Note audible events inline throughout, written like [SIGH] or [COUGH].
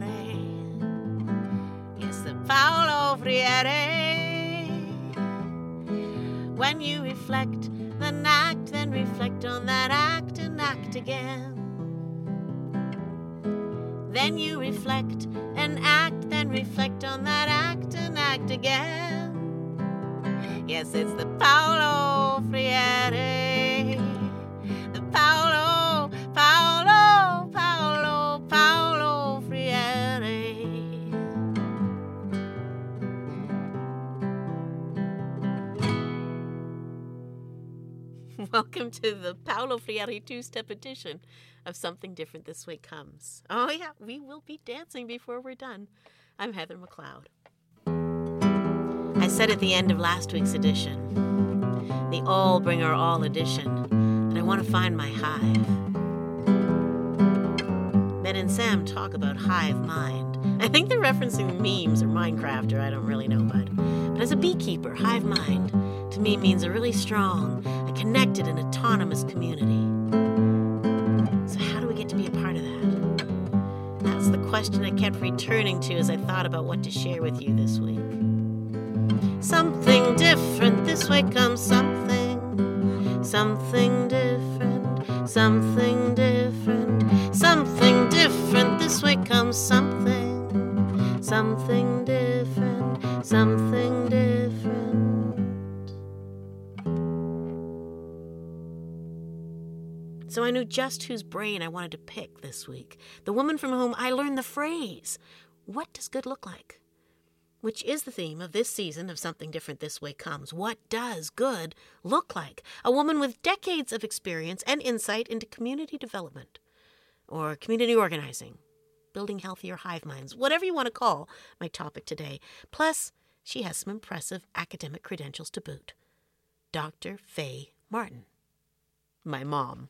Freire. Yes, the Paulo Freire. When you reflect, then act, then reflect on that act and act again. Then you reflect and act, then reflect on that act and act again. Yes, it's the Paulo Freire. Welcome to the Paulo Freire two step edition of Something Different This Way Comes. Oh, yeah, we will be dancing before we're done. I'm Heather McLeod. I said at the end of last week's edition, the All Bring Our All edition, that I want to find my hive. Ben and Sam talk about hive mind. I think they're referencing memes or Minecraft, or I don't really know, but but as a beekeeper, hive mind to me means a really strong, a connected and autonomous community. So how do we get to be a part of that? That's the question I kept returning to as I thought about what to share with you this week. Something different, this way comes something. Something different, something different, something different, this way comes something. Something different, something So I knew just whose brain I wanted to pick this week. The woman from whom I learned the phrase, What does good look like? Which is the theme of this season of Something Different This Way Comes. What does good look like? A woman with decades of experience and insight into community development or community organizing, building healthier hive minds, whatever you want to call my topic today. Plus, she has some impressive academic credentials to boot. Dr. Fay Martin. My mom.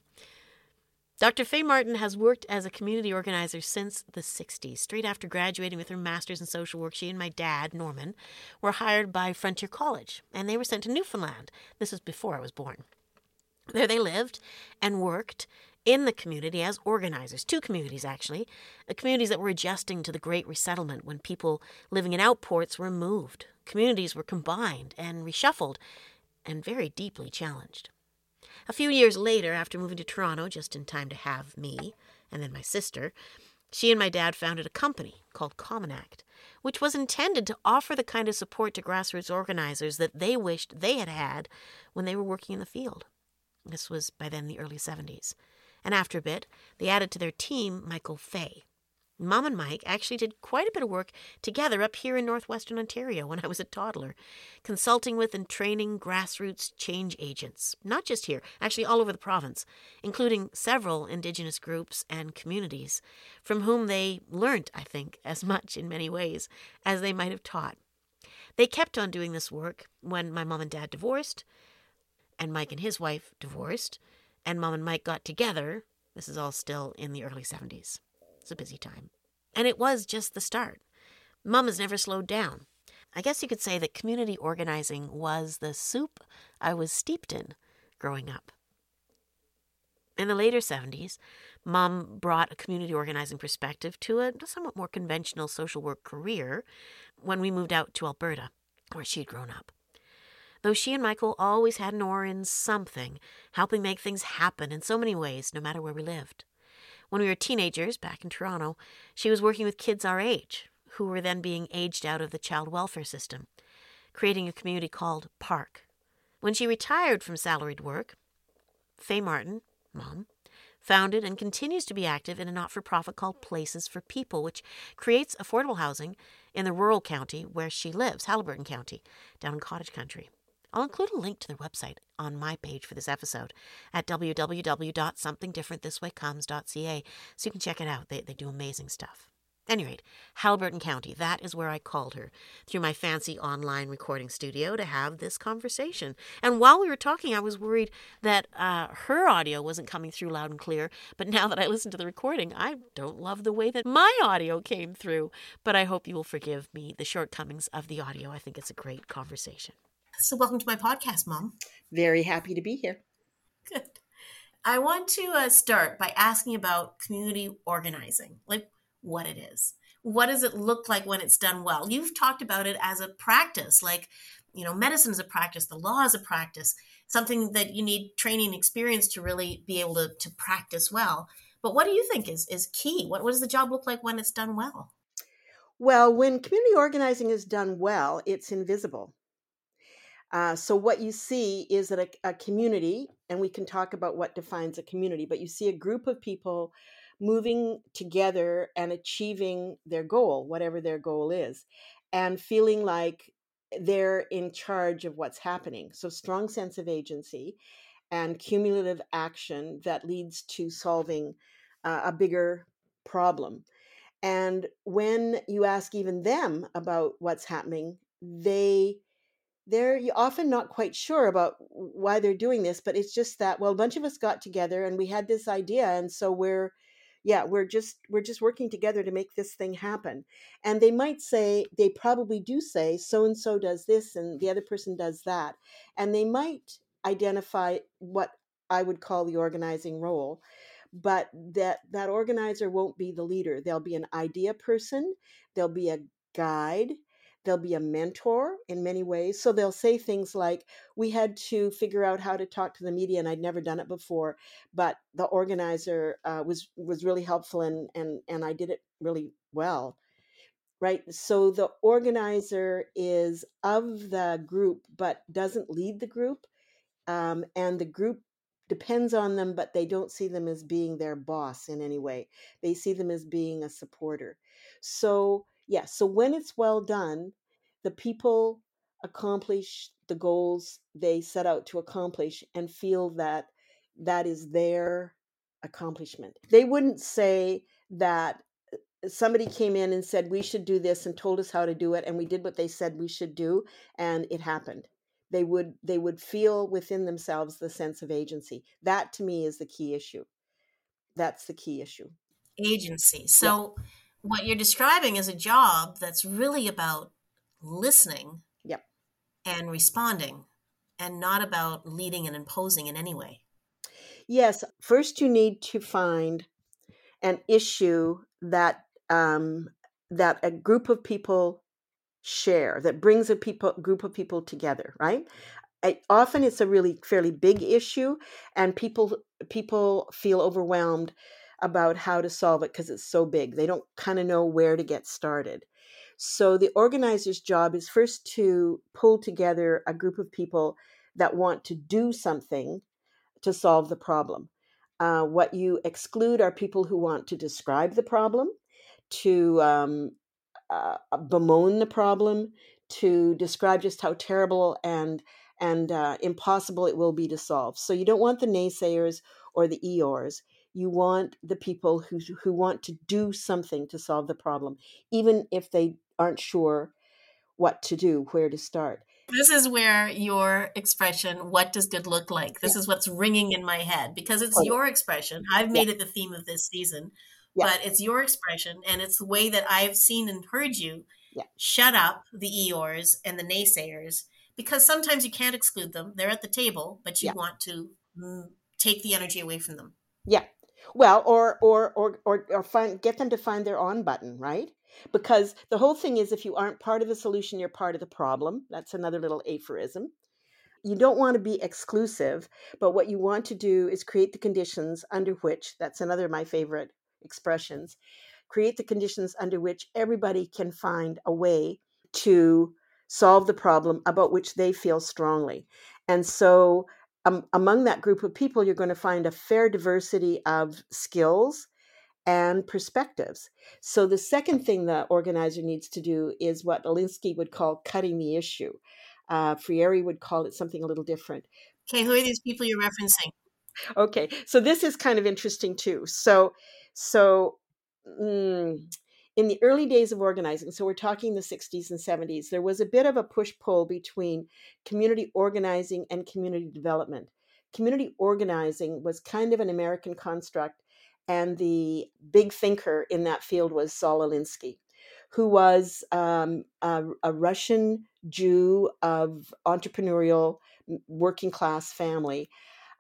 Dr. Fay Martin has worked as a community organizer since the 60s. Straight after graduating with her master's in social work, she and my dad, Norman, were hired by Frontier College, and they were sent to Newfoundland. This was before I was born. There they lived and worked in the community as organizers, two communities actually, uh, communities that were adjusting to the Great Resettlement when people living in outports were moved. Communities were combined and reshuffled and very deeply challenged. A few years later, after moving to Toronto, just in time to have me and then my sister, she and my dad founded a company called Common Act, which was intended to offer the kind of support to grassroots organizers that they wished they had had when they were working in the field. This was by then the early 70s. And after a bit, they added to their team Michael Fay. Mom and Mike actually did quite a bit of work together up here in northwestern Ontario when I was a toddler, consulting with and training grassroots change agents, not just here, actually all over the province, including several Indigenous groups and communities, from whom they learnt, I think, [LAUGHS] as much in many ways as they might have taught. They kept on doing this work when my mom and dad divorced, and Mike and his wife divorced, and mom and Mike got together. This is all still in the early 70s. It's a busy time. And it was just the start. Mom has never slowed down. I guess you could say that community organizing was the soup I was steeped in growing up. In the later 70s, Mom brought a community organizing perspective to a somewhat more conventional social work career when we moved out to Alberta, where she had grown up. Though she and Michael always had an oar in something, helping make things happen in so many ways, no matter where we lived. When we were teenagers back in Toronto, she was working with kids our age, who were then being aged out of the child welfare system, creating a community called PARC. When she retired from salaried work, Fay Martin, mom, founded and continues to be active in a not for profit called Places for People, which creates affordable housing in the rural county where she lives, Haliburton County, down in cottage country. I'll include a link to their website on my page for this episode at www.somethingdifferentthiswaycomes.ca so you can check it out. They, they do amazing stuff. Any rate, Haliburton County, that is where I called her through my fancy online recording studio to have this conversation. And while we were talking, I was worried that uh, her audio wasn't coming through loud and clear. But now that I listen to the recording, I don't love the way that my audio came through. But I hope you will forgive me the shortcomings of the audio. I think it's a great conversation. So, welcome to my podcast, Mom. Very happy to be here. Good. I want to uh, start by asking about community organizing, like what it is. what does it look like when it's done well? You've talked about it as a practice, like, you know, medicine is a practice, the law is a practice, something that you need training experience to really be able to, to practice well. But what do you think is, is key? What, what does the job look like when it's done well? Well, when community organizing is done well, it's invisible. Uh, so, what you see is that a, a, community, and we can talk about what defines a community, but you see a group of people moving together and achieving their goal, whatever their goal is, and feeling like they're in charge of what's happening. So, strong sense of agency and cumulative action that leads to solving uh, a bigger problem. And when you ask even them about what's happening, they they're often not quite sure about why they're doing this, but it's just that well, a bunch of us got together and we had this idea, and so we're yeah we're just we're just working together to make this thing happen. And they might say they probably do say so and so does this and the other person does that. And they might identify what i would call the organizing role but that that organizer won't be the leader. There'll be an idea person there'll be a guide They'll be a mentor in many ways. So they'll say things like, We had to figure out how to talk to the media, and I'd never done it before. But the organizer uh, was was really helpful, and, and, and I did it really well. Right. So the organizer is of the group, but doesn't lead the group. Um, and the group depends on them, but they don't see them as being their boss in any way. They see them as being a supporter. So yeah, so when it's well done, the people accomplish the goals they set out to accomplish and feel that that is their accomplishment. They wouldn't say that uh, somebody came in and said we should do this and told us how to do it and we did what they said we should do and it happened. They would they would feel within themselves the sense of agency. That to me is the key issue. That's the key issue. Agency. So yeah what you're describing is a job that's really about listening yep. and responding and not about leading and imposing in any way. Yes, first you need to find an issue that um, that a group of people share that brings a people group of people together, right? I, often it's a really fairly big issue, and people people feel overwhelmed about how to solve it because it's so big. They don't kind of know where to get started. So the organizer's job is first to pull together a group of people that want to do something to solve the problem. Uh, what you exclude are people who want to describe the problem, to um, uh, bemoan the problem, to describe just how terrible and and uh, impossible it will be to solve. So you don't want the naysayers or the Eeyores you want the people who who want to do something to solve the problem even if they aren't sure what to do where to start. This is where your expression what does good look like? This yeah. is what's ringing in my head because it's oh, your expression. I've made yeah. it the theme of this season yeah. but it's your expression and it's the way that i've seen and heard you shut up the eeyores and the naysayers because sometimes you can't exclude them. They're at the table but you want to mm, take the energy away from them. Yeah well, or or or or or find get them to find their on button, right? Because the whole thing is if you aren't part of the solution, you're part of the problem. That's another little aphorism. You don't want to be exclusive, but what you want to do is create the conditions under which that's another of my favorite expressions. Create the conditions under which everybody can find a way to solve the problem about which they feel strongly. And so um, among that group of people, you're going to find a fair diversity of skills and perspectives. So, the second thing the organizer needs to do is what Alinsky would call cutting the issue. Uh, Freire would call it something a little different. Okay, who are these people you're referencing? Okay, so this is kind of interesting too. So, so mm, in the early days of organizing, so we're talking the 60s and 70s, there was a bit of a push pull between community organizing and community development. Community organizing was kind of an American construct, and the big thinker in that field was Saul Alinsky, who was um, a, a Russian Jew of entrepreneurial working class family.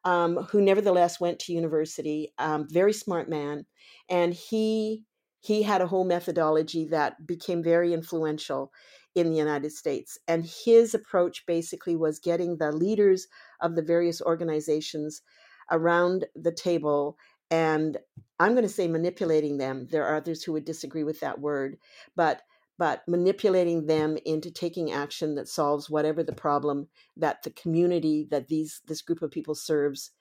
Um, who nevertheless went to university, um, very smart man, and he he had a whole methodology that became very influential in the United States. And his approach basically was getting the leaders of the various organizations around the table and I'm going to say manipulating them. There are others who would disagree with that word, but but manipulating them into taking action that solves whatever the problem that the community that these this group of people serves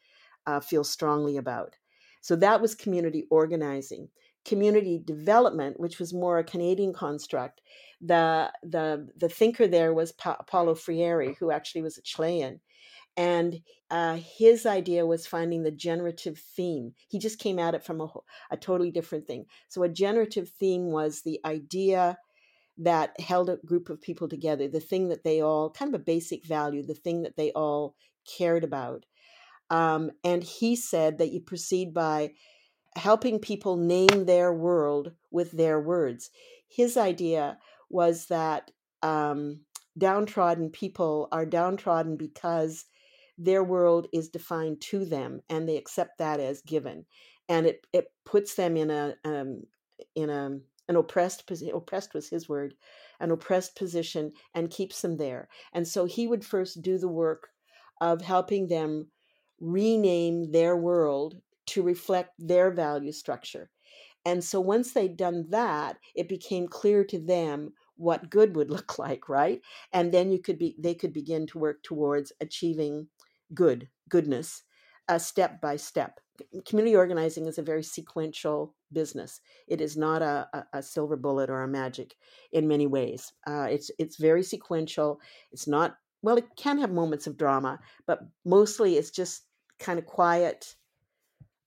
uh, feels strongly about. So that was community organizing. Community development, which was more a Canadian construct, the the the thinker there was pa- Paulo Freire, who actually was a Chilean, and uh, his idea was finding the generative theme. He just came at it from a, a totally different thing. So a generative theme was the idea that held a group of people together, the thing that they all kind of a basic value, the thing that they all cared about. Um, and he said that you proceed by helping people name their world with their words. His idea was that um, downtrodden people are downtrodden because their world is defined to them and they accept that as given and it it puts them in a um, in a an oppressed position oppressed was his word an oppressed position and keeps them there and so he would first do the work of helping them rename their world to reflect their value structure and so once they'd done that it became clear to them what good would [LAUGHS] look like right and then you could be they could begin to work towards achieving good, goodness, uh, step by step. Community organizing is a very sequential business. It is not a, a, a silver bullet or a magic in many ways. Uh, it's it's very sequential. It's not well. It can have moments of drama, but mostly it's just kind of quiet,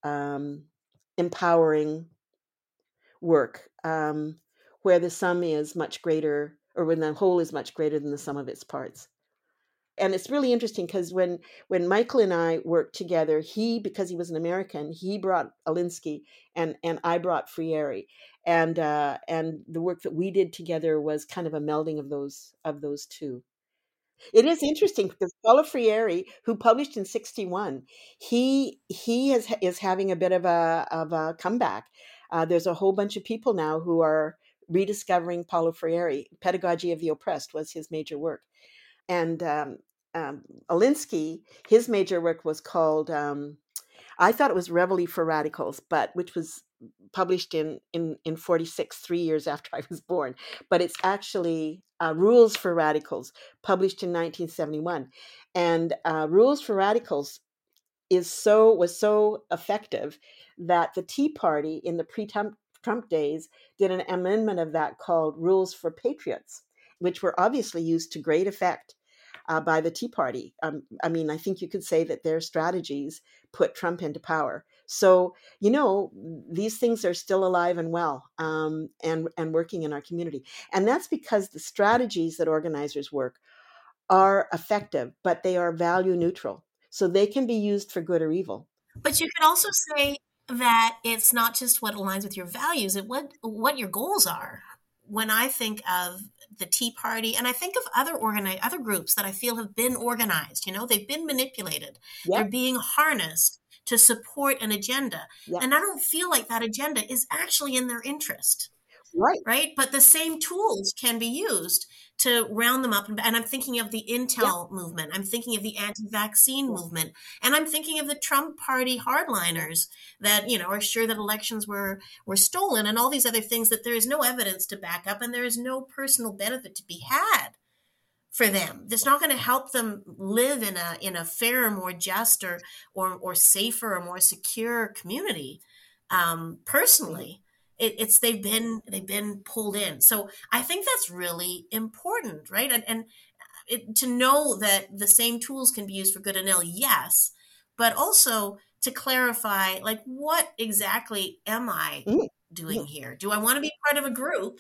um, empowering work um, where the sum is much greater, or when the whole is much greater than the sum of its parts and it's really interesting because when when Michael and I worked together, he because he was an American, he brought Alinsky and and I brought Freire, and uh, and the work that we did together was kind of a melding of those of those two. It is interesting because Paulo Freire, who published in '61, he he is is having a bit of a of a comeback. Uh, there's a whole bunch of people now who are rediscovering Paulo Freire. Pedagogy of the Oppressed was his major work and um, um, Alinsky, his major work was called, um, I thought it was Reveille for Radicals, but which was published in, in, in 46, three years after I was born. But it's actually uh, Rules for Radicals, published in 1971. And uh, Rules for Radicals is so was so effective that the Tea Party in the pre-Trump Trump days did an amendment of that called Rules for Patriots, which were obviously used to great effect uh, by the Tea Party. Um, I mean, I think you could say that their strategies put Trump into power. So you know, these things are still alive and well, um, and and working in our community, and that's because the strategies that organizers work are effective, but they are value neutral, so they can be used for good or evil. But you could also say that it's not just what aligns with your values, it what what your goals are. When I think of the Tea Party, and I think of other organize other groups that I feel have been organized. You know, they've been manipulated. Yep. They're being harnessed to support an agenda, yep. and I don't feel like that agenda is actually in their interest. Right. Right. But the same tools can be used to round them up. And I'm thinking of the incel movement. I'm thinking of the anti-vaccine movement, and I'm thinking of the Trump party hardliners that you know are sure that elections were were stolen, and all these other things that there is no evidence to back up, and there is no personal benefit to be had for them. That's not going to help them live in a in a fairer, more just, or or, or safer, or more secure community. Um, personally, it, it's they've been they've been pulled in. So I think that's really important, right? And, and it, to know that the same tools can be used for good and ill, yes, but also to clarify, like, what exactly am I mm, doing here? Do I want to be part of a group?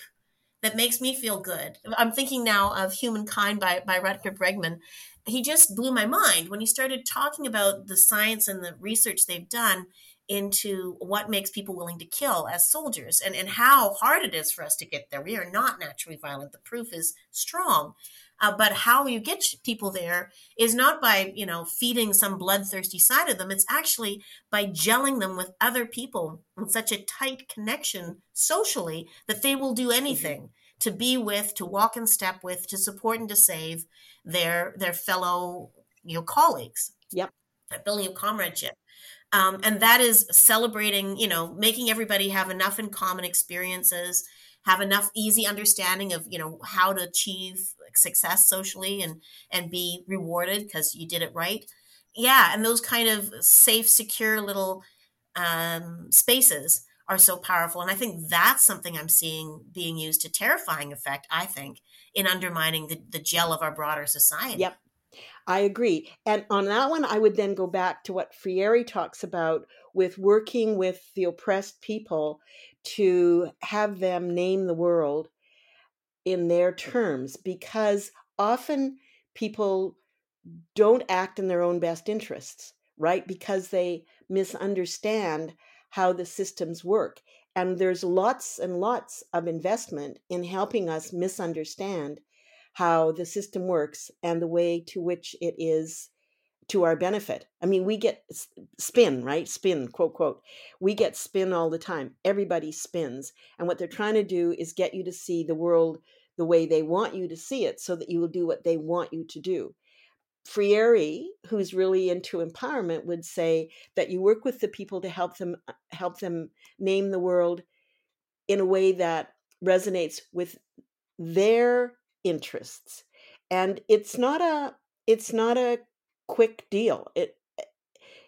That makes me feel good. I'm thinking now of Humankind by, by Rutger Bregman. He just blew my mind when he started talking about the science and the research they've done into what makes people willing to kill as soldiers and, and how hard it is for us to get there. We are not naturally violent. The proof is strong. Uh, but how you get people there is not by you know feeding some bloodthirsty side of them. It's actually by gelling them with other people in such a tight connection socially that they will do anything to be with, to walk in step with, to support and to save their their fellow you know colleagues. Yep. Building a comradeship. Um, and that is celebrating, you know, making everybody have enough in common experiences, have enough easy understanding of, you know, how to achieve success socially and and be rewarded because you did it right. Yeah, and those kind of safe, secure little um, spaces are so powerful. And I think that's something I'm seeing being used to terrifying effect, I think, in undermining the, the gel of our broader society. Yep. I agree. And on that one, I would then go back to what Freire talks about with working with the oppressed people to have them name the world in their terms, because often people don't act in their own best interests, right? Because they misunderstand how the systems work. And there's lots and lots of investment in helping us misunderstand how the system works and the way to which it is to our benefit. I mean, we get spin, right? Spin, quote, quote. We get spin all the time. Everybody spins. And what they're trying to do is get you to see the world the way they want you to see it so that you will do what they want you to do. Freire, who's really into empowerment, would say that you work with the people to help them uh, help them name the world in a way that resonates with their interests. And it's not a it's not a quick deal. It eh,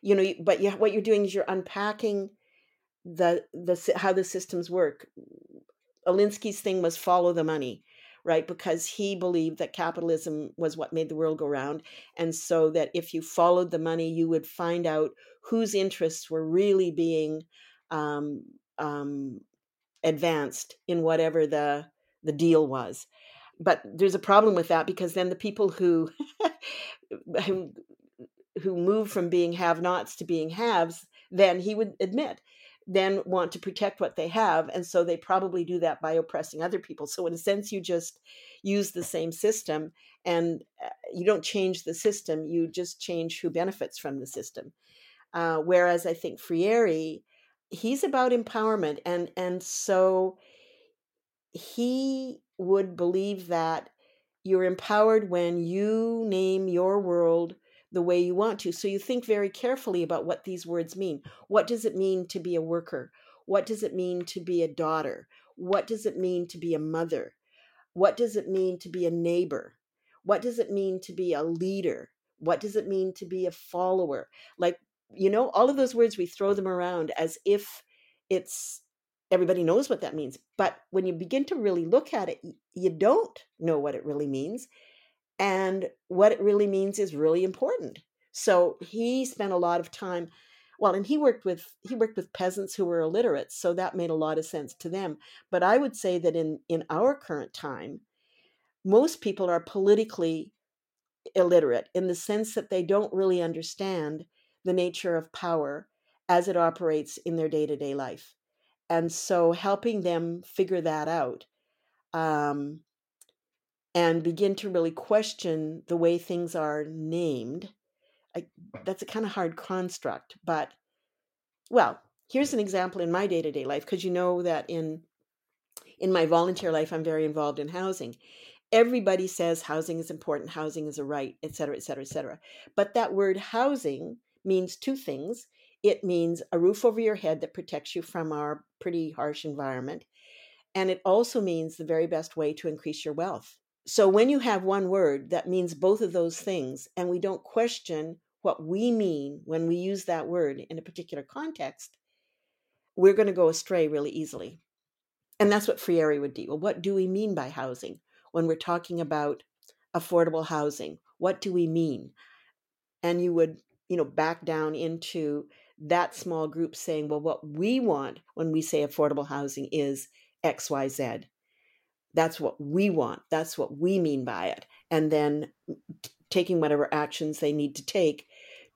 you know, but what you're doing is you're unpacking the the how the systems work. Alinsky's thing was follow the money right? Because he believed that capitalism was what made the world go round. And so that if you followed the money, you would find out whose interests were really being um, um, advanced in whatever the, the deal was. But there's a problem with that because then the people who [LAUGHS] who, who move from being have-nots to being haves, then he would admit then want to protect what they have and so they probably do that by oppressing other people. So in a sense you just use the same system and uh, you don't change the system you just change who benefits from the system. Uh, whereas i think freire he's about empowerment and and so he would believe that you're empowered when you name your world the way you want to. So you think very carefully about what these words mean. What does it mean to be a worker? What does it mean to be a daughter? What does it mean to be a mother? What does it mean to be a neighbor? What does it mean to be a leader? What does it mean to be a follower? Like, you know, all of those words, we throw them around as if it's everybody knows what that means. But when you begin to really look at it, you don't know what it really means and what it really means is really important so he spent a lot of time well and he worked with he worked with peasants who were illiterate so that made a lot of sense to them but i would say that in in our current time most people are politically illiterate in the sense that they don't really understand the nature of power as it operates in their day-to-day life and so helping them figure that out um, and begin to really question the way things are named. I, that's a kind of hard construct, but well, here's an example in my day-to-day life because you know that in in my volunteer life I'm very involved in housing. Everybody says housing is important, housing is a right, et cetera, et cetera, et cetera. But that word housing means two things. It means a roof over your head that protects you from our pretty harsh environment. And it also means the very best way to increase your wealth. So when you have one word that means both of those things, and we don't question what we mean when we use that word in a particular context, we're going to go astray really easily. And that's what Freire would do. Well, what do we mean by housing when we're talking about affordable housing? What do we mean? And you would, you know, back down into that small group saying, well, what we want when we say affordable housing is XYZ. That's what we want. That's what we mean by it. And then taking whatever actions they need to take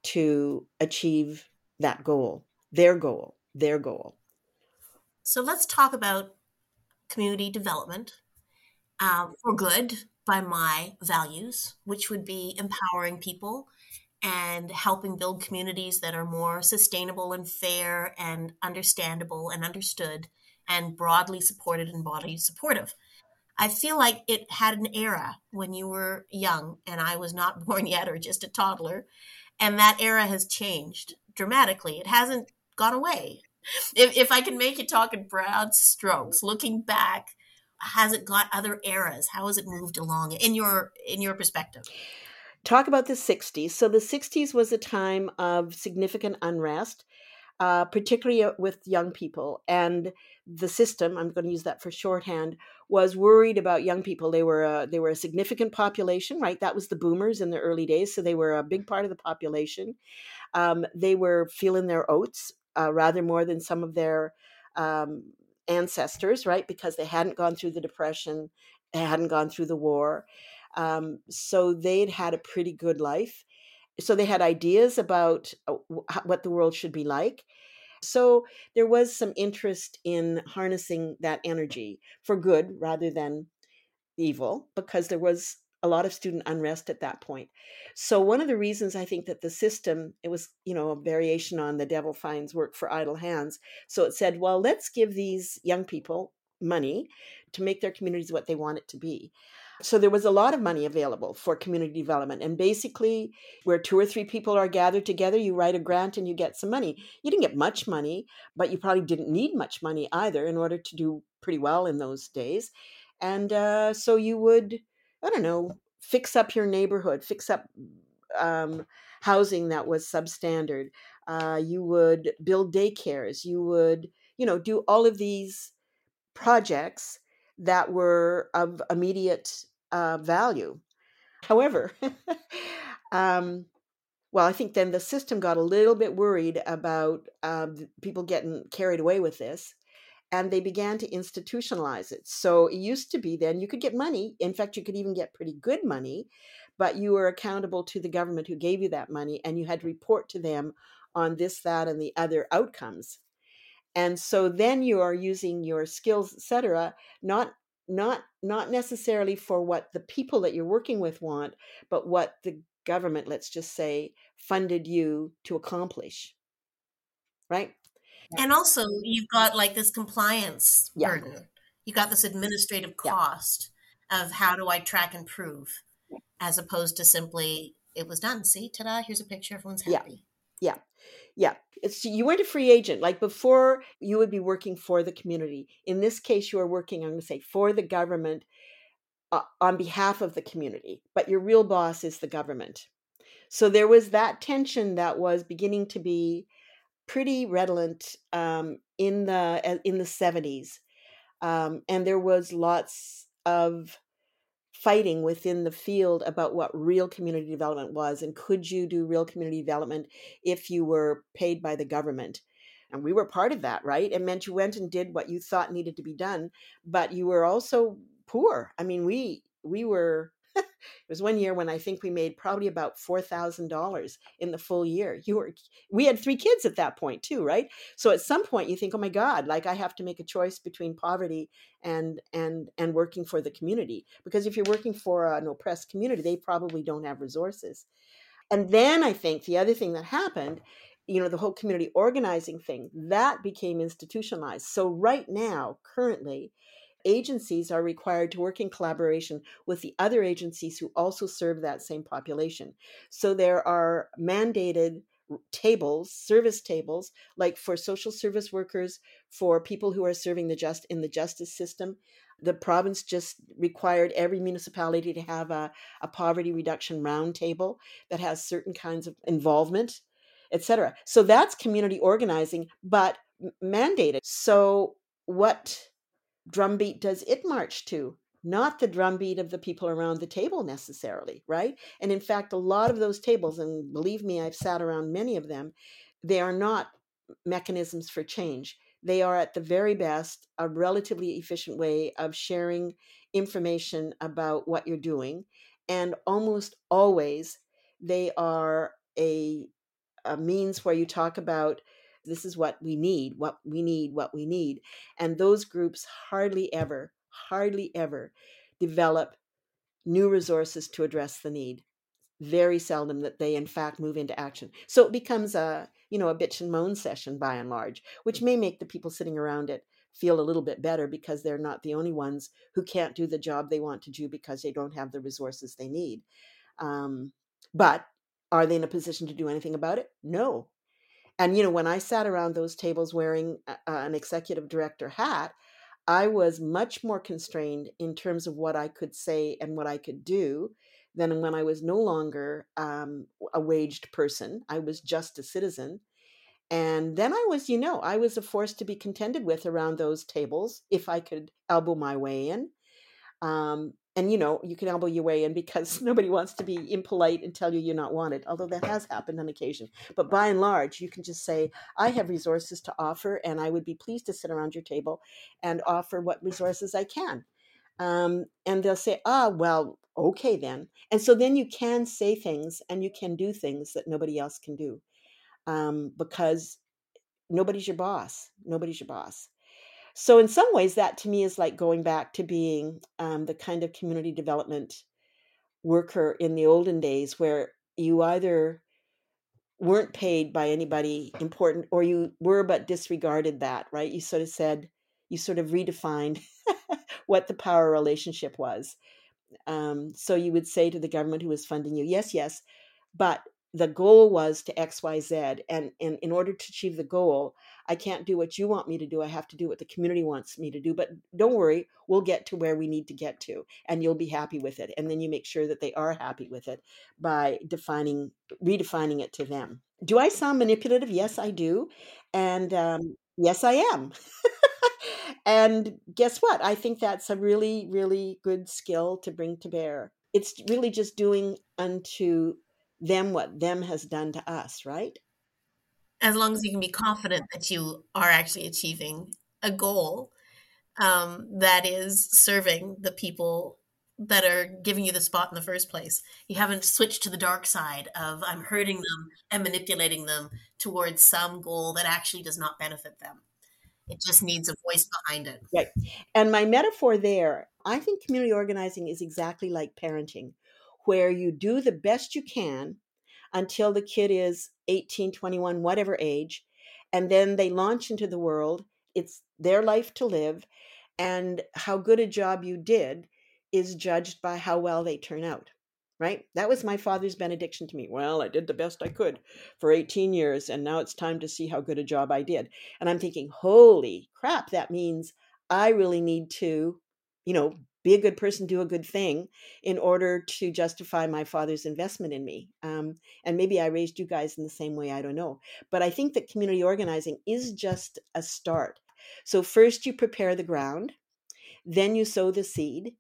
to achieve that goal, their goal, their goal. So let's talk about community development uh, for good, by my values, which would be empowering people and helping build communities that are more sustainable and fair and understandable and understood and broadly supported and broadly supportive. I feel like it had an era when you were young and I was not [LAUGHS] born yet or just a toddler. And that era has changed dramatically. It hasn't gone away. If, if I can make it talk in broad strokes, looking back, has it got other eras? How has it moved along in your in your perspective? Talk about the 60s. So the 60s was a time of significant unrest, uh, particularly uh, with young people. And the system, I'm going to use that for shorthand, was worried about young people. They were a, they were a significant population, right? That was the boomers in the early days, so they were a big part of the population. Um, they were feeling their oats uh, rather more than some of their um, ancestors, right? Because they hadn't gone through the depression, they hadn't gone through the war, um, so they'd had a pretty good life. So they had ideas about uh, what the world should be like so there was some interest in harnessing that energy for good rather than evil because there was a lot of student unrest at that point. So one of the reasons I think that the system it was, you know, a variation on the devil finds work for idle hands. So it said, well, let's give these young people money to make their communities what they want it to be. So there was a lot of money available for community development. And basically, where two or three people are gathered together, you write a grant and you get some money. You didn't get much money, but you probably didn't need much money either in order to do pretty well in those days. And uh, so you would, I don't know, fix up your neighborhood, fix up um, housing that was substandard. Uh, you would build daycares. You would, you know, do all of these projects that were of immediate uh, value. However, [LAUGHS] um, well, I think then the system got a little bit worried about uh, people getting carried away with this, and they began to institutionalize it. So it used to be then you could get money. In fact, you could even get pretty good money, but you were accountable to the government who gave you that money, and you had to report to them on this, that, and the other outcomes. And so then you are using your skills, etc., not not not necessarily for what the people that you're working with want but what the government let's just say funded you to accomplish right? And also you've got like this compliance yeah. burden. You got this administrative cost yeah. of how do i track and prove as opposed to simply it was done. See ta-da here's a picture everyone's happy. Yeah yeah yeah you weren't a free agent like before you would be working for the community. In this case you are working i'm going to say for the government uh, on behalf of the community but your real boss is the government. So there was that tension that was beginning to be pretty redolent um, in the in the 70s um, and there was lots of fighting within the field about what real community development was and could you do real community development if you were paid by the government? And we were part of that right? It meant you went and did what you thought needed to be done but you were also poor. I mean we we were was one year when I think we made probably about four thousand dollars in the full year. You were we had three kids at that point too, right? So at some point you think, oh my God, like I have to make a choice between poverty and and and working for the community. Because if you're working for an oppressed community, they probably don't have resources. And then I think the other thing that happened you know the whole community organizing thing that became institutionalized so right now currently agencies are required to work in collaboration with the other agencies who also serve that same population. So there are mandated tables service tables like for social service workers for people who are serving the just in the justice system. The province just required every municipality to have a, a poverty reduction roundtable that has certain kinds of involvement etc so that's community organizing but mandated. So what drumbeat does it march to? Not the drumbeat of the people around the table necessarily, right? And in fact, a lot of those tables, and believe me, I've sat around many of them, they are not mechanisms for change. They are, at the very best, a relatively efficient way of sharing information about what you're doing. And almost always, they are a, a means where you talk about this is what we need, what we need, what we need. And those groups hardly ever, hardly ever develop new resources to address the need. Very seldom that they in fact move into action. So it becomes a you know a bitch and moan session by and large, which may make the people sitting around it feel a little bit better because they're not the only ones who can't do the job they want to do because they don't have the resources they need. Um, but are they in a position to do anything about it? No. And you know, when I sat around those tables wearing an executive director hat, I was much more constrained in terms of what I could say and what I could do than when I was no longer um, a waged person. I was just a citizen. And then I was, you know, I was a force to be contended with around those tables if I could elbow my way in. Um, and you know you can elbow your way in because [LAUGHS] nobody wants to be impolite and tell you you're not wanted although that has happened on occasion. But by and large you can just say i have resources to offer and i would be pleased to sit around your table and offer what resources i can. Um, and they'll say ah well okay then. And so then you can say things and you can do things that nobody else can do um, because nobody's your boss. Nobody's your boss so, in some ways, that to me is like going back to being um, the kind of community development worker in the olden days where you either weren't paid by anybody important or you were but disregarded that, right? You sort of said, you sort of redefined [LAUGHS] what the power relationship was. Um, so you would say to the government who was funding you, yes, yes, but the goal was to xyz and, and in order to achieve the goal i can't do what you want me to do i have to do what the community wants me to do but don't worry we'll get to where we need to get to and you'll be happy with it and then you make sure that they are happy with it by defining redefining it to them. Do i sound manipulative? Yes i do and um, yes i am. [LAUGHS] And guess what? I think that's a really really good skill to bring to bear. It's really just doing unto them what them has done to us, right? As long as you can be confident that you are actually achieving a goal um, that is serving the people that are giving you the spot in the first place. You haven't switched to the dark side of I'm hurting them and manipulating them towards some goal that actually does not benefit them. It just needs a voice behind it. Right. And my metaphor there, I think community organizing is exactly like parenting where you do the best you can until the kid is 18, 21, whatever age, and then they launch into the world. It's their life to live, and how good a job you did is judged by how well they turn out. Right? That was my father's benediction to me. Well, I did the best I could for 18 years, and now it's time to see how good a job I did. And I'm thinking, holy crap, that means I really need to, you know, be a good person, do a good thing in order to justify my father's investment in me. Um, and maybe I raised you guys in the same way, I don't know. But I think that community organizing is just a start. So, first you prepare the ground, then you sow the seed,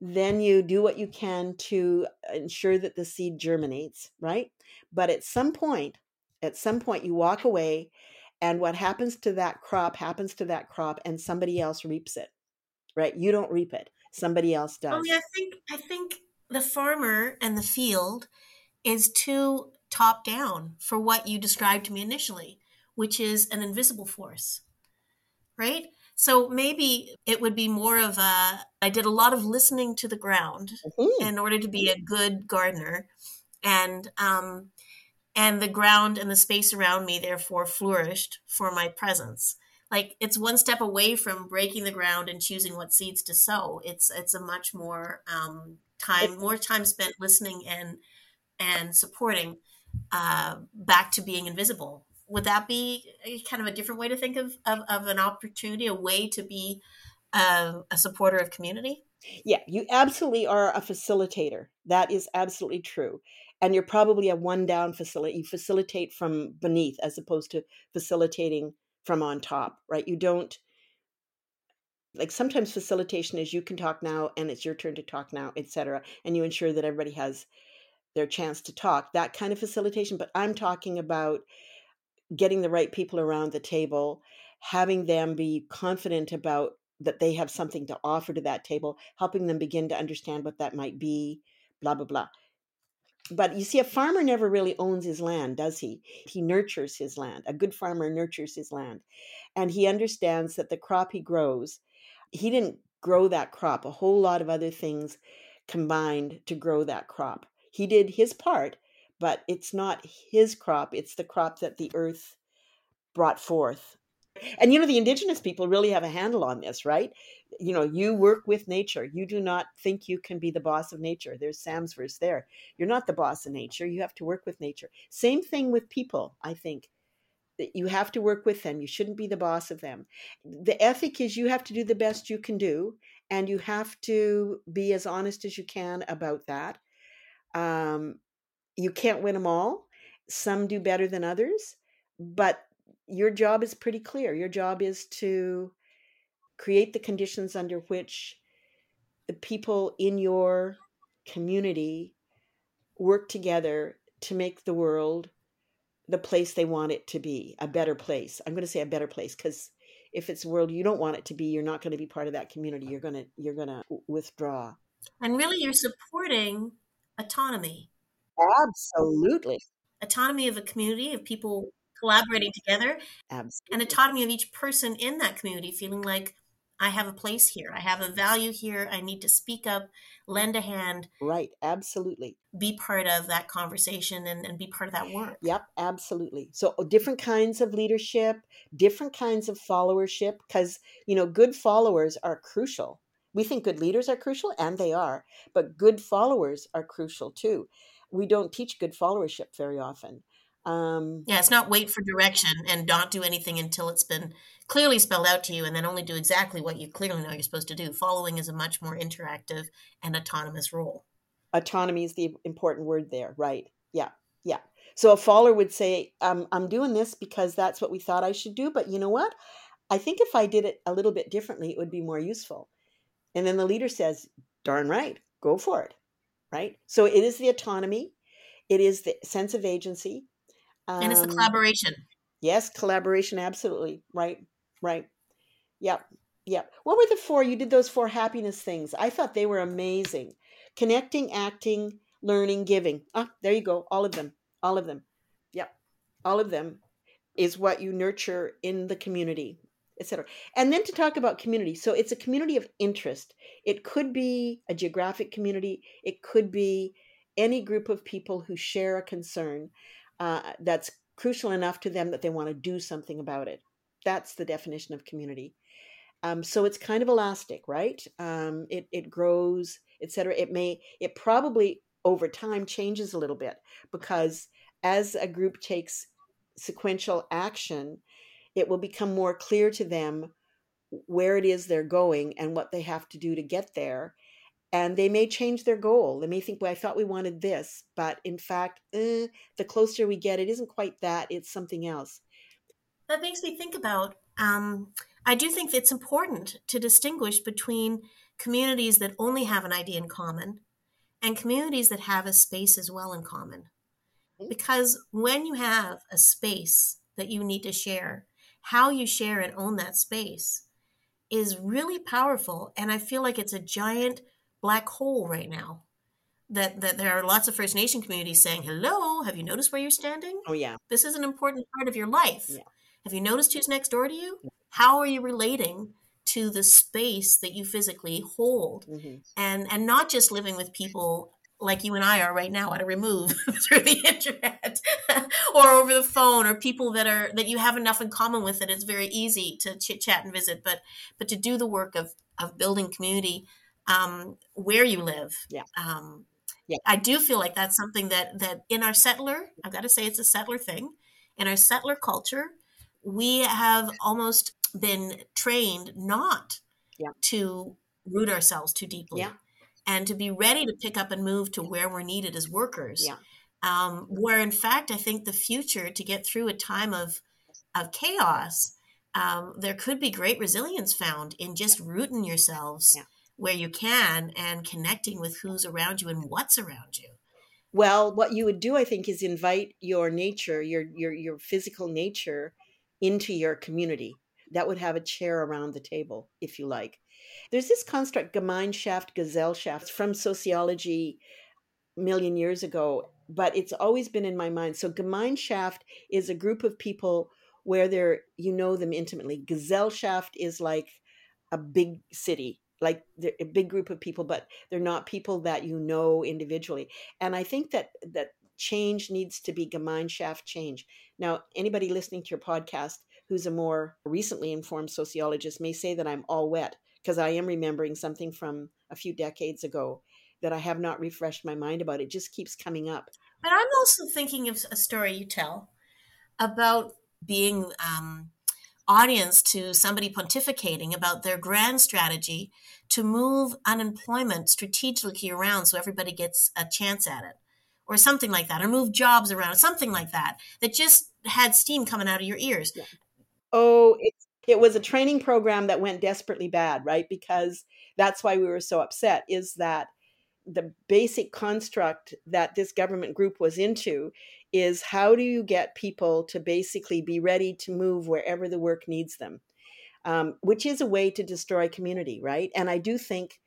then you do what you can to ensure that the seed germinates, right? But at some point, at some point, you walk away, and what happens to that crop happens to that crop, and somebody else reaps it, right? You don't reap it somebody else does. Oh yeah, I think I think the farmer and the field is too top down for what you described to me initially, which is an invisible force. Right? So maybe it would be more of a I did a lot of listening to the ground mm-hmm. in order to be a good gardener and um and the ground and the space around me therefore flourished for my presence like it's one step away from breaking the ground and choosing what seeds to sow. It's it's a much more um, time more time spent listening and and supporting uh, back to being invisible. Would that be kind of a different way to think of of, of an opportunity a way to be a, a supporter of community? Yeah you absolutely are a facilitator. That is absolutely true. And you're probably a one down facility you facilitate from beneath as opposed to facilitating from on top, right? You don't like sometimes facilitation is you can talk now and it's your turn to talk now, etc. And you ensure that everybody has their chance to talk. That kind of facilitation, but I'm talking about getting the right people around the table, having them be confident about that they have something to offer to that table, helping them begin to understand what that might be, blah blah blah but you see, a farmer never really owns his land, does he? He nurtures his land. A good farmer nurtures his land. And he understands that the crop he grows, he didn't grow that crop. A whole lot of other things combined to grow that crop. He did his part, but it's not his crop, it's the crop that the earth brought forth. And you know, the indigenous people really have a handle on this, right? You know, you work with nature. You do not think you can be the boss of nature. There's Sam's verse there. You're not the boss of nature. You have to work with nature. Same thing with people, I think. That you have to work with them. You shouldn't be the boss of them. The ethic is you have to do the best you can do, and you have to be as honest as you can about that. Um, you can't win them all. Some do better than others, but your job is pretty clear. Your job is to create the conditions under which the people in your community work together to make the world the place they want it to be, a better place. I'm going to say a better place because if it's a world you don't want it to be, you're not going to be part of that community. You're going to you're going to withdraw. And really you're supporting autonomy. Absolutely. Autonomy of a community of people collaborating together Absolutely. and autonomy of each person in that community feeling like I have a place here. I have a value here. I need to speak up, lend a hand. Right. Absolutely. Be part of that conversation and, and be part of that work. Yep. Absolutely. So uh, different kinds of leadership, different kinds of followership, because, you know, good followers are crucial. We think good leaders are crucial, and they are, but good followers are crucial too. We don't teach good followership very often. Um, yeah, it's not wait for direction and not do anything until it's been clearly spelled out to you and then only do exactly what you clearly know you're supposed to do. Following is a much more interactive and autonomous role. Autonomy is the important word there, right? Yeah, yeah. So a follower would say, um, I'm doing this because that's what we thought I should do, but you know what? I think if I did it a little bit differently, it would be more useful. And then the leader says, darn right, go for it, right? So it is the autonomy, it is the sense of agency, um, and it's a collaboration. Yes, collaboration, absolutely. Right, right. Yep, yep. What were the four? You did those four happiness things. I thought they were amazing. Connecting, acting, learning, giving. Ah, there you go. All of them. All of them. Yep. All of them is what you nurture in the community, etc. And then to talk about community. So it's a community of interest. It could be a geographic community. It could be any group of people who share a concern uh, that's crucial enough to them that they want to do something about it. That's the definition of community. Um, so it's kind of elastic, right? Um, it it grows, etc. It may it probably over time changes a little bit because as a group takes sequential action, it will become more clear to them where it is they're going and what they have to do to get there and they may change their goal. They may think, well, I thought we wanted this, but in fact, eh, the closer we get, it isn't quite that, it's something else. That makes me think about um, I do think it's important to distinguish between communities that only have an idea in common and communities that have a space as well in common. Mm-hmm. Because when you have a space that you need to share, how you share and own that space is really powerful. And I feel like it's a giant black hole right now. That, that there are lots of First Nation communities saying, Hello, have you noticed where you're standing? Oh, yeah. This is an important part of your life. Yeah. Have you noticed who's next door to you? How are you relating to the space that you physically hold? Mm-hmm. And and not just living with people like you and I are right now at a remove [LAUGHS] through the internet [LAUGHS] or over the phone or people that are that you have enough in common with that it's very easy to chit chat and visit but but to do the work of of building community um, where you live. Yeah. Um, yeah. I do feel like that's something that that in our settler, I've got to say it's a settler thing. In our settler culture, we have almost been trained not yeah. to root ourselves too deeply. Yeah. And to be ready to pick up and move to where we're needed as workers. Yeah. Um, where in fact, I think the future to get through a time of of chaos, um, there could be great resilience found in just rooting yourselves yeah where you can and connecting with who's around you and what's around you. Well, what you would do, I think, is invite your nature, your your your physical nature, into your community. That would have a chair around the table, if you like. There's this construct, Gemeinschaft, Gesellschaft, from sociology million years ago, but it's always been in my mind. So Gemeinschaft is a group of people where they're you know them intimately. Gesellschaft is like a big city like a big group of people but they're not people that you know individually. And i think that that change needs to be gemeinschaft change. Now anybody listening to your podcast who's a more recently informed sociologist may say that i'm all wet because i am remembering something from a few decades ago that i have not refreshed my mind about. It just keeps coming up. But i'm also thinking of a story you tell about being um, audience to somebody pontificating about their grand strategy to move unemployment strategically around so everybody gets a chance at it or something like that or move jobs around something like that that just had steam coming out of your ears yeah. oh it, it was a training program that went desperately bad right because that's why we were so upset is that the basic construct that this government group was into is how do you get people to basically be ready to move wherever the work needs them, um, which is a way to destroy community, right? And I do think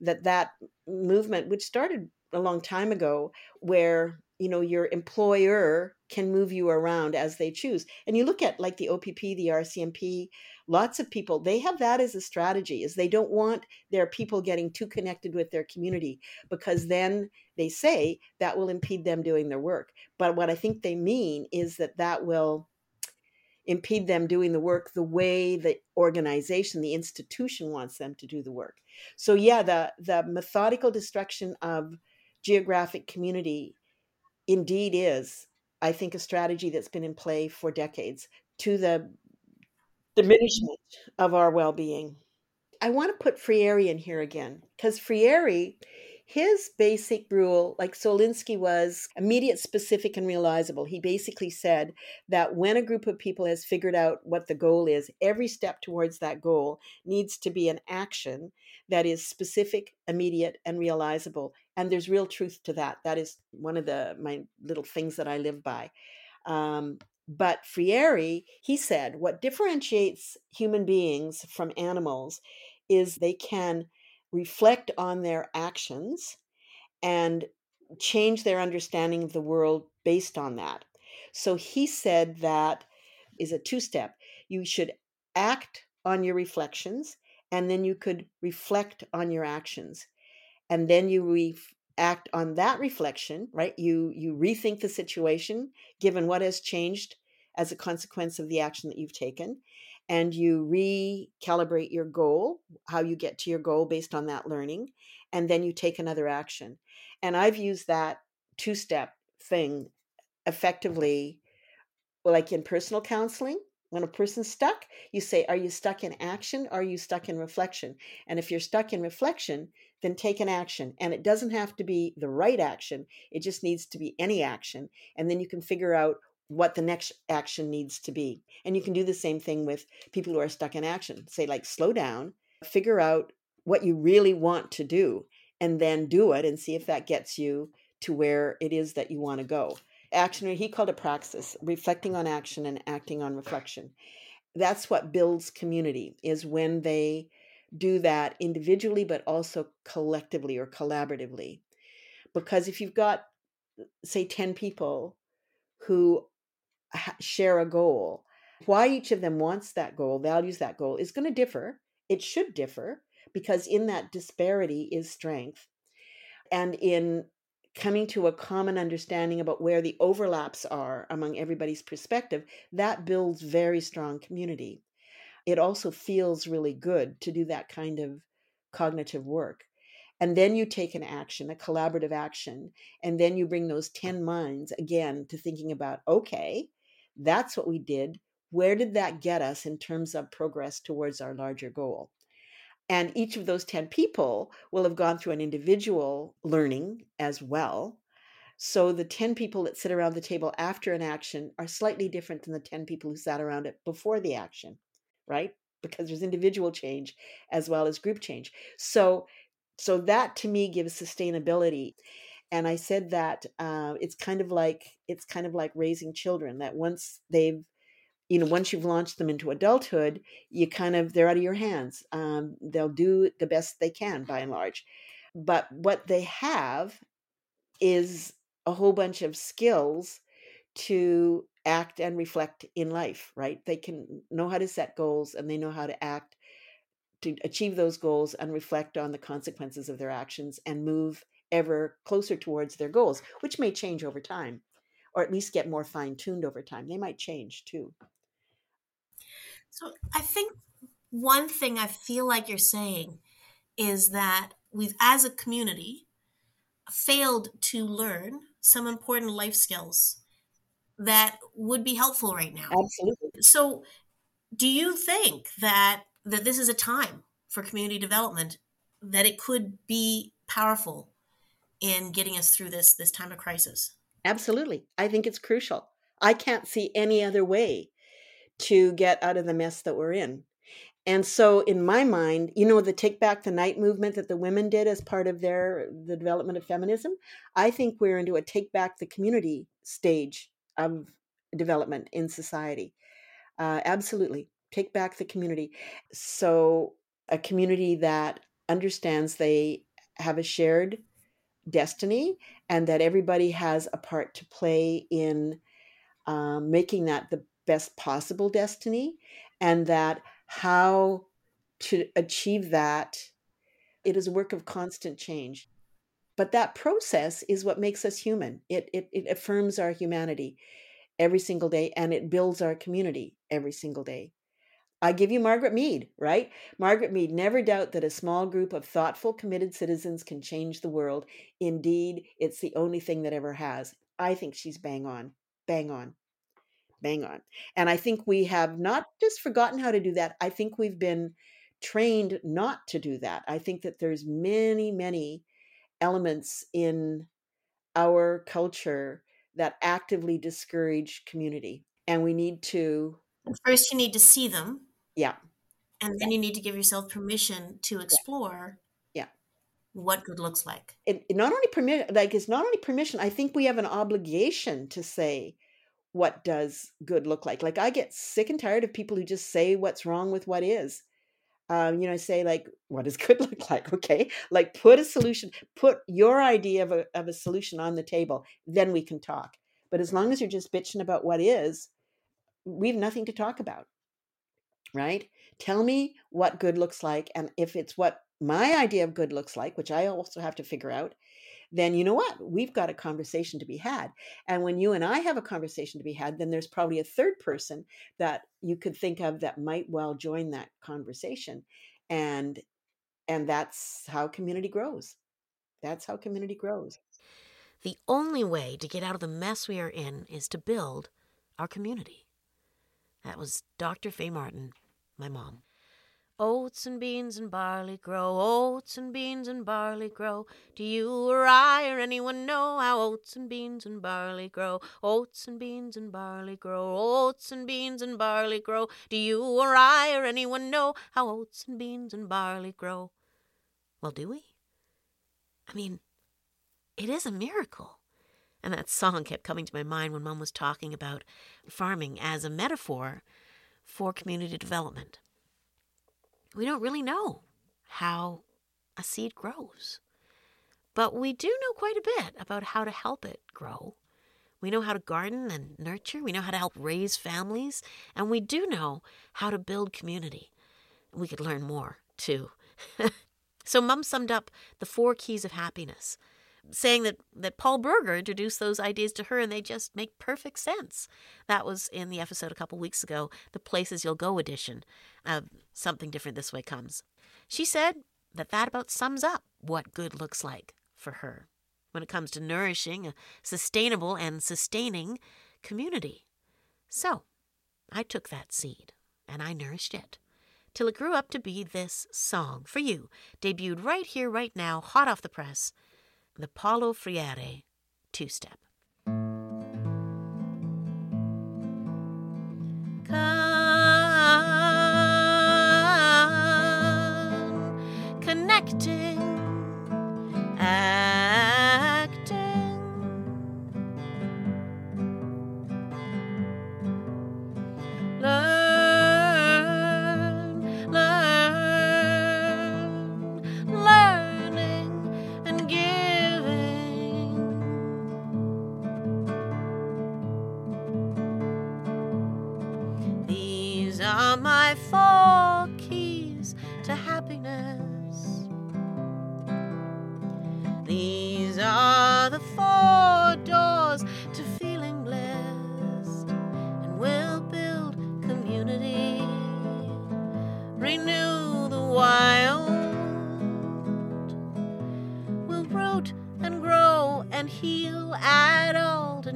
that that movement, which started a long time ago, where you know your employer can move you around as they choose, and you look at like the OPP, the RCMP, lots of people they have that as a strategy is they don't want their people getting too connected with their community because then they say that will impede them doing their work. But what i think they mean is that that will impede them doing the work the way the organization the institution wants them to do the work. So yeah the the methodical destruction of geographic community indeed is i think a strategy that's been in play for decades to the diminishment of our well-being. I want to put Freire in here again because Freire, his basic rule, like Saul Alinsky was immediate, specific, and realizable. He basically said that when a group of people has figured out what the goal is, every step towards that goal needs to be an action that is specific, immediate, and realizable. And there's real truth to that. That is one of the my little things that I live by. Um, but Freire, he said, what differentiates human beings from animals is they can reflect on their actions and change their understanding of the world based on that. So he said that is a two step. You should act on your reflections and then you could reflect on your actions. And then you re- act on that reflection right? You you rethink the situation given what has changed as a consequence of the action that you've taken and you recalibrate your goal how you get to your goal based on that learning and then you take another action. And i've used that two step thing effectively like in personal counseling. When a person's stuck, you say, Are you stuck in action? Are you stuck in reflection? And if you're stuck in reflection, then take an action. And it doesn't have to be the right action, it just needs to be any action. And then you can figure out what the next action needs to be. And you can do the same thing with people who are stuck in action. Say, like, slow down, figure out what you really want to do, and then do it and see if that gets you to where it is that you want to go action, he called it praxis, reflecting on action and acting on reflection. That's what builds community, is when they do that individually, but also collectively or collaboratively. Because if you've got, say, 10 people who share a goal, why each of them wants that goal, values that goal, is going to differ. It should differ because in that disparity is strength. And in coming to a common understanding about where the overlaps are among everybody's perspective, that builds very strong community. It also feels really good to do that kind of cognitive work. And then you take an action, a collaborative action, and then you bring those 10 minds again to thinking about okay, that's what we did. Where did that get us in terms of progress towards our larger goal? And each of those 10 people will have gone through an individual learning as well. So the 10 people that sit around the table after an action are slightly different than the 10 people who sat around it before the action, right? Because there's individual change as well as group change. So so that to me gives sustainability and i said that uh, it's kind of like it's kind of like raising children that once they've you know once you've launched them into adulthood you kind of they're out of your hands um, they'll do the best they can by and large but what they have is a whole bunch of skills to act and reflect in life right they can know how to set goals and they know how to act to achieve those goals and reflect on the consequences of their actions and move ever closer towards their goals, which may change over time or at least get more fine tuned over time. They might change too. So I think one thing I feel like you're saying is that we've, as a community, failed to learn some important life skills that would be helpful right now. Absolutely. So, do you think that that this is a time for community development that it could be powerful in getting us through this this time of crisis? Absolutely. I think it's crucial. I can't see any other way to get out of the mess that we're in. And so in my mind, you know the take back the night movement that the women did as part of their the development of feminism, I think we're into a take back the community stage of development in society. Uh, absolutely. Take back the community. So a community that understands they have a shared destiny and that everybody has a part to play in um, making that the best possible destiny and that how to achieve that it is a work of constant change but that process is what makes us human it, it, it affirms our humanity every single day and it builds our community every single day I give you Margaret Mead, right? Margaret Mead, never doubt that a small group of thoughtful, committed citizens can change the world. Indeed, it's the only thing that ever has. I think she's bang on, bang on, bang on. And I think we have not just forgotten how to do that, I think we've been trained not to do that. I think that there's many, many elements in our culture that actively discourage community. And we need to First, you need to see them. Yeah. And then you need to give yourself permission to explore. Yeah. What good looks like. It, it not only permit, like it's not only permission. I think we have an obligation to say what does good look like. Like I get sick and tired of people who just say what's wrong with what is. Um, you know, say like, what does [LAUGHS] good look like? Okay, like put a solution, put your idea of a of a solution on the table, then we can talk. But as long as you're just bitching about what is, we have nothing to talk about, right? Tell me what good looks like. And if it's what my idea of good looks like, which I also have to figure out, then you know what? We've got a conversation to be had. And when you and I have a conversation to be had, then there's probably a third person that you could think of that might well join that conversation. And and that's how community grows. That's how community grows. The only way to get out of the mess we are in is to build our community. That was Dr. Fay Martin, my mom. Oats and beans and barley grow, oats and beans and barley grow. Do you or I or anyone know how oats and beans and barley grow? Oats and beans and barley grow, oats and beans and barley grow. Do you or I or anyone know how oats and beans and barley grow? Well, do we? I mean, it is a miracle. And that song kept coming to my mind when Mom was talking about farming as a metaphor for community development. We don't really know how a seed grows, but we do know quite a bit about how to help it grow. We know how to garden and nurture, we know how to help raise families, and we do know how to build community. We could learn more, too. [LAUGHS] so, Mum summed up the four keys of happiness saying that, that Paul Berger introduced those ideas to her and they just make perfect sense. That was in the episode a couple weeks ago, the Places You'll Go edition of Something Different This Way Comes. She said that that about sums up what good looks like for her when it comes to nourishing a sustainable and sustaining community. So, I took that seed and I nourished it till it grew up to be this song for you, debuted right here, right now, hot off the press the Paulo Freire two step.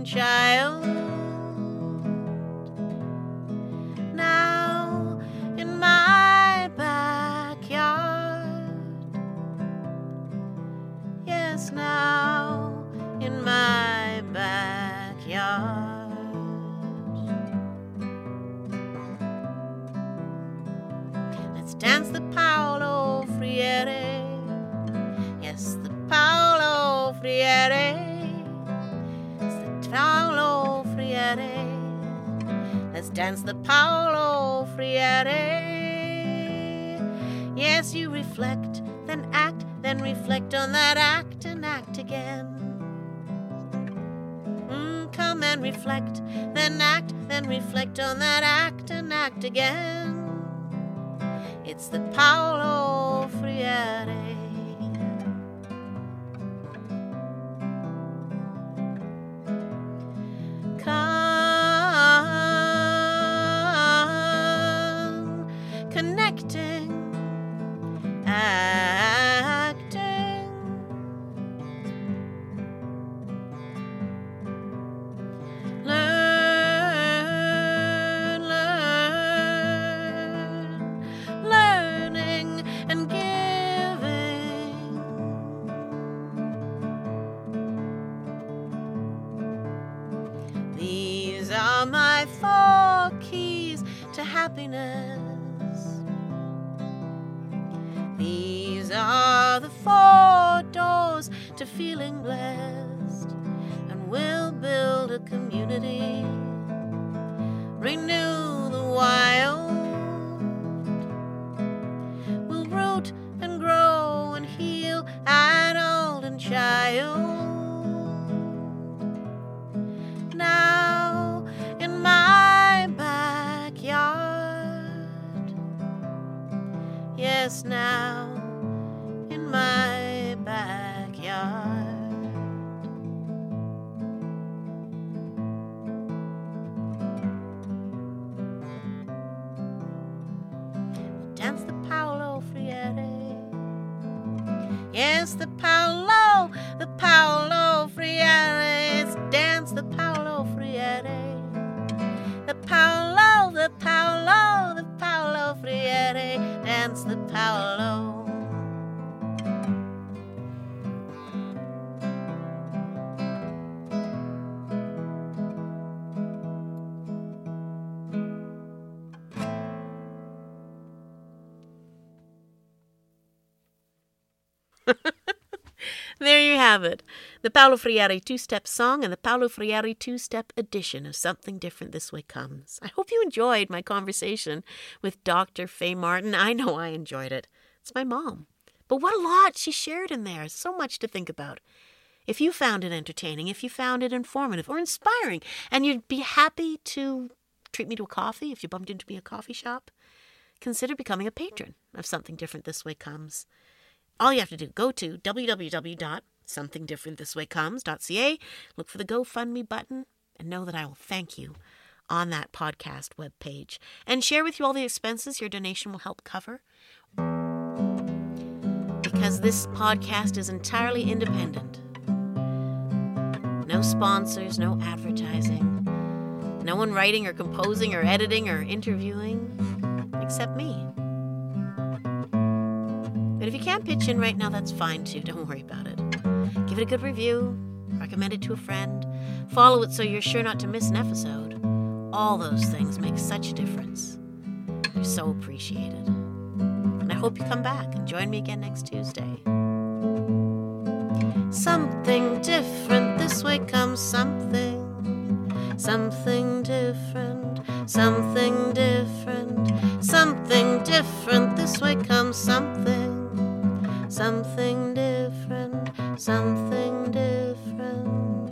Child. Reflect, then act, then reflect on that act and act again. It's the Paulo Freire. Happiness. These are the four doors to feeling blessed, and we'll build a community, renew the wild. Have it. The Paulo Freire two step song and the Paulo Freire two step edition of Something Different This Way Comes. I hope you enjoyed my conversation with Dr. Fay Martin. I know I enjoyed it. It's my mom. But what a lot she shared in there. So much to think about. If you found it entertaining, if you found it informative or inspiring, and you'd be happy to treat me to a coffee if you bumped into me at a coffee shop, consider becoming a patron of Something Different This Way Comes all you have to do go to www.somethingdifferentthiswaycomes.ca look for the gofundme button and know that i will thank you on that podcast webpage and share with you all the expenses your donation will help cover. Because this podcast is entirely independent. No sponsors no advertising no one writing or composing or editing or interviewing except me. But if you can't pitch in right now, that's fine too. Don't worry about it. Give it a good review, recommend it to a friend, follow it so you're sure not to miss an episode. All those things make such a difference. They're so appreciated. And I hope you come back and join me again next Tuesday. Something different, this way comes something. Something different, something different, something different, this way comes something. Something different, something different.